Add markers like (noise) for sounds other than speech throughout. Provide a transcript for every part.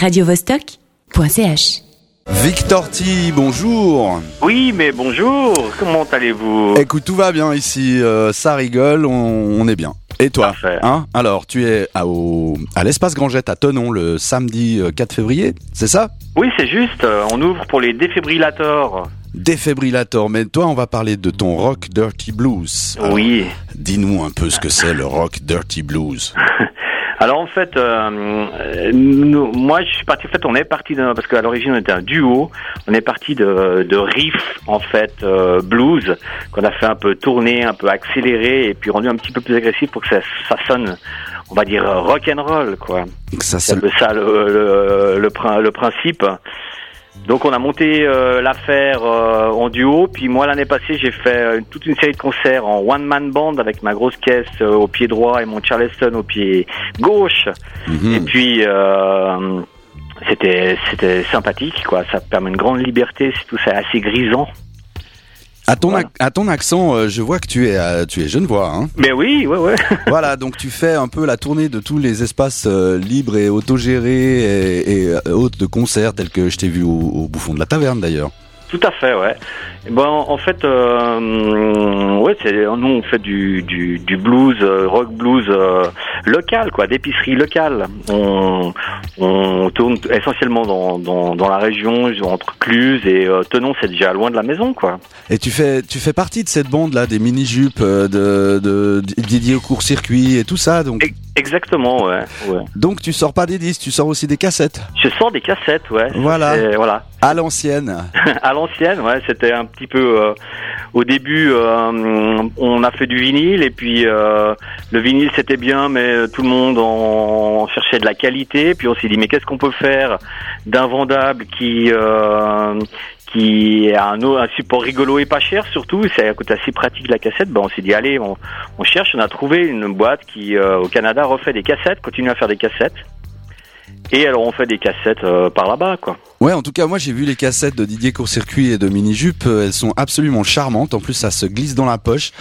radiovostok.ch. Victor T, bonjour. Oui, mais bonjour, comment allez-vous? Écoute, tout va bien ici, euh, ça rigole, on, on est bien. Et toi? Parfait. hein? Alors, tu es à, au, à l'espace Grangette à Tonon le samedi euh, 4 février, c'est ça? Oui, c'est juste, euh, on ouvre pour les défibrillateurs. Défibrillator, mais toi, on va parler de ton rock dirty blues. Alors, Oui. Dis-nous un peu ce que c'est le rock dirty blues. (laughs) Alors en fait, euh, nous- moi je suis parti, en fait on est parti, d'un- parce qu'à l'origine on était un duo, on est parti de, de riffs en fait euh, blues, qu'on a fait un peu tourner, un peu accéléré, et puis rendu un petit peu plus agressif pour que ça, ça sonne, on va dire rock and roll quoi. Ça, C'est c'est un peu ça le, le, le, prin- le principe. Donc on a monté euh, l'affaire euh, en duo, puis moi l'année passée j'ai fait euh, toute une série de concerts en one man band avec ma grosse caisse euh, au pied droit et mon Charleston au pied gauche. Mhm. Et puis c'était c'était sympathique quoi, ça permet une grande liberté, c'est tout ça assez grisant. À, ton voilà. à ton accent, euh, je vois que tu es, euh, tu es genevois. Hein Mais oui, ouais ouais. (laughs) voilà, donc tu fais un peu la tournée de tous les espaces euh, libres et autogérés et, et euh, hôtes de concerts tels que je t'ai vu au, au bouffon de la taverne d'ailleurs. Tout à fait, ouais. Et Ben, en fait, euh, ouais, c'est, nous on fait du, du, du blues, euh, rock blues euh, local, quoi, d'épicerie locale. On, on tourne essentiellement dans, dans, dans la région, entre Cluse et euh, Tenon, c'est déjà loin de la maison, quoi. Et tu fais, tu fais partie de cette bande là, des mini-jupes euh, de, de, Didier au court-circuit et tout ça. Donc, Exactement, ouais. ouais. donc tu sors pas des disques, tu sors aussi des cassettes. Je sors des cassettes, ouais. Voilà. Et voilà. À l'ancienne. (laughs) à l'ancienne, ouais, c'était un petit peu euh, au début euh, on a fait du vinyle et puis euh, le vinyle c'était bien mais euh, tout le monde en cherchait de la qualité puis on s'est dit mais qu'est-ce qu'on peut faire d'un vendable qui qui a un, support rigolo et pas cher surtout, ça coûte assez pratique la cassette. Ben on s'est dit allez, on, on cherche, on a trouvé une boîte qui euh, au Canada refait des cassettes, continue à faire des cassettes. Et alors on fait des cassettes euh, par là-bas quoi. Ouais, en tout cas, moi j'ai vu les cassettes de Didier Court-Circuit et de Mini-Jupe. euh, Elles sont absolument charmantes. En plus, ça se glisse dans la poche.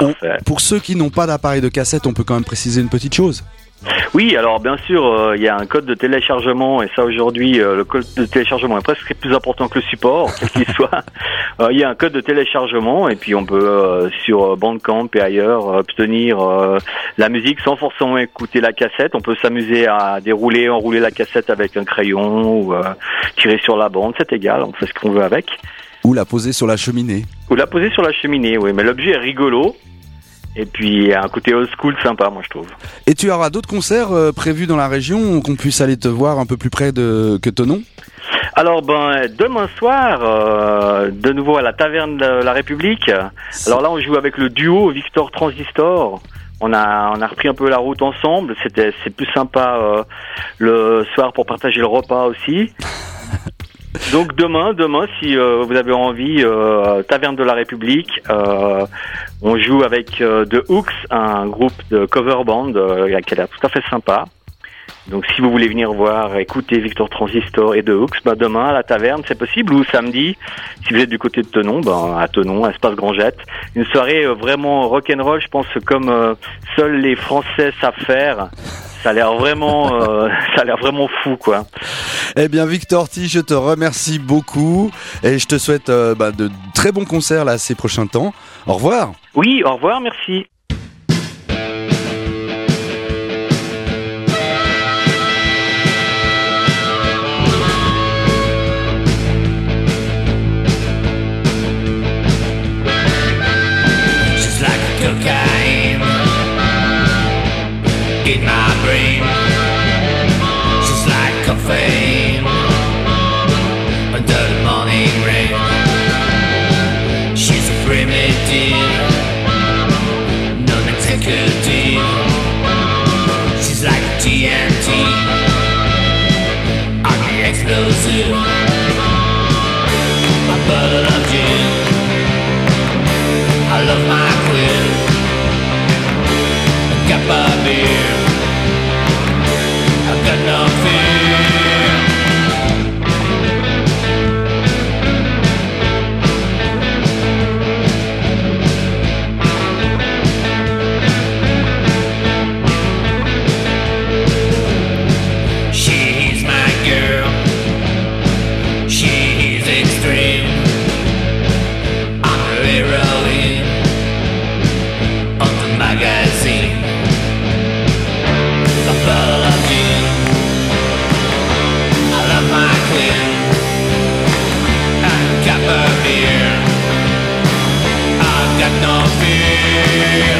On- pour ceux qui n'ont pas d'appareil de cassette, on peut quand même préciser une petite chose. Oui, alors bien sûr, euh, il y a un code de téléchargement, et ça aujourd'hui, euh, le code de téléchargement est presque plus important que le support, (laughs) quel qu'il soit. Euh, Il y a un code de téléchargement, et puis on peut sur Bandcamp et ailleurs obtenir la musique sans forcément écouter la cassette. On peut s'amuser à dérouler, enrouler la cassette avec un crayon ou euh, tirer sur la bande, c'est égal, on fait ce qu'on veut avec. Ou la poser sur la cheminée. Ou la poser sur la cheminée, oui, mais l'objet est rigolo. Et puis il y a un côté old school sympa, moi je trouve. Et tu auras d'autres concerts euh, prévus dans la région qu'on puisse aller te voir un peu plus près de que Tonon Alors ben demain soir, euh, de nouveau à la taverne de la République. Alors là on joue avec le duo Victor Transistor. On a on a repris un peu la route ensemble. C'était c'est plus sympa euh, le soir pour partager le repas aussi. Donc demain, demain, si euh, vous avez envie, euh, Taverne de la République, euh, on joue avec euh, The Hooks, un groupe de cover band euh, qui l'air tout à fait sympa. Donc si vous voulez venir voir, écouter Victor Transistor et The Hooks, bah, demain à la taverne, c'est possible, ou samedi, si vous êtes du côté de Tenon, ben, à Tenon, Espace Grangette. Une soirée euh, vraiment rock'n'roll, je pense, comme seuls les Français savent faire. Ça a l'air vraiment, euh, (laughs) ça a l'air vraiment fou, quoi. Eh bien, Victor T, je te remercie beaucoup et je te souhaite euh, bah, de très bons concerts là ces prochains temps. Au revoir. Oui, au revoir, merci. deal. No, they take a deal. She's like TNT. I'm the explosive. My bottle of gin. I love my. yeah.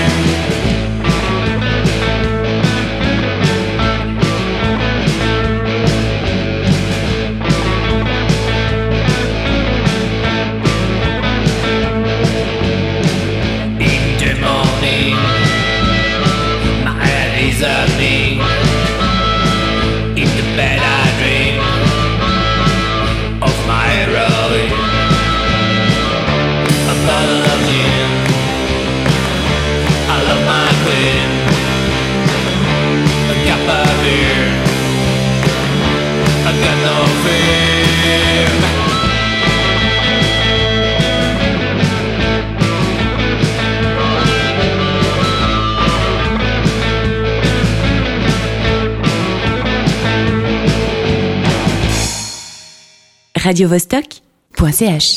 radiovostok.ch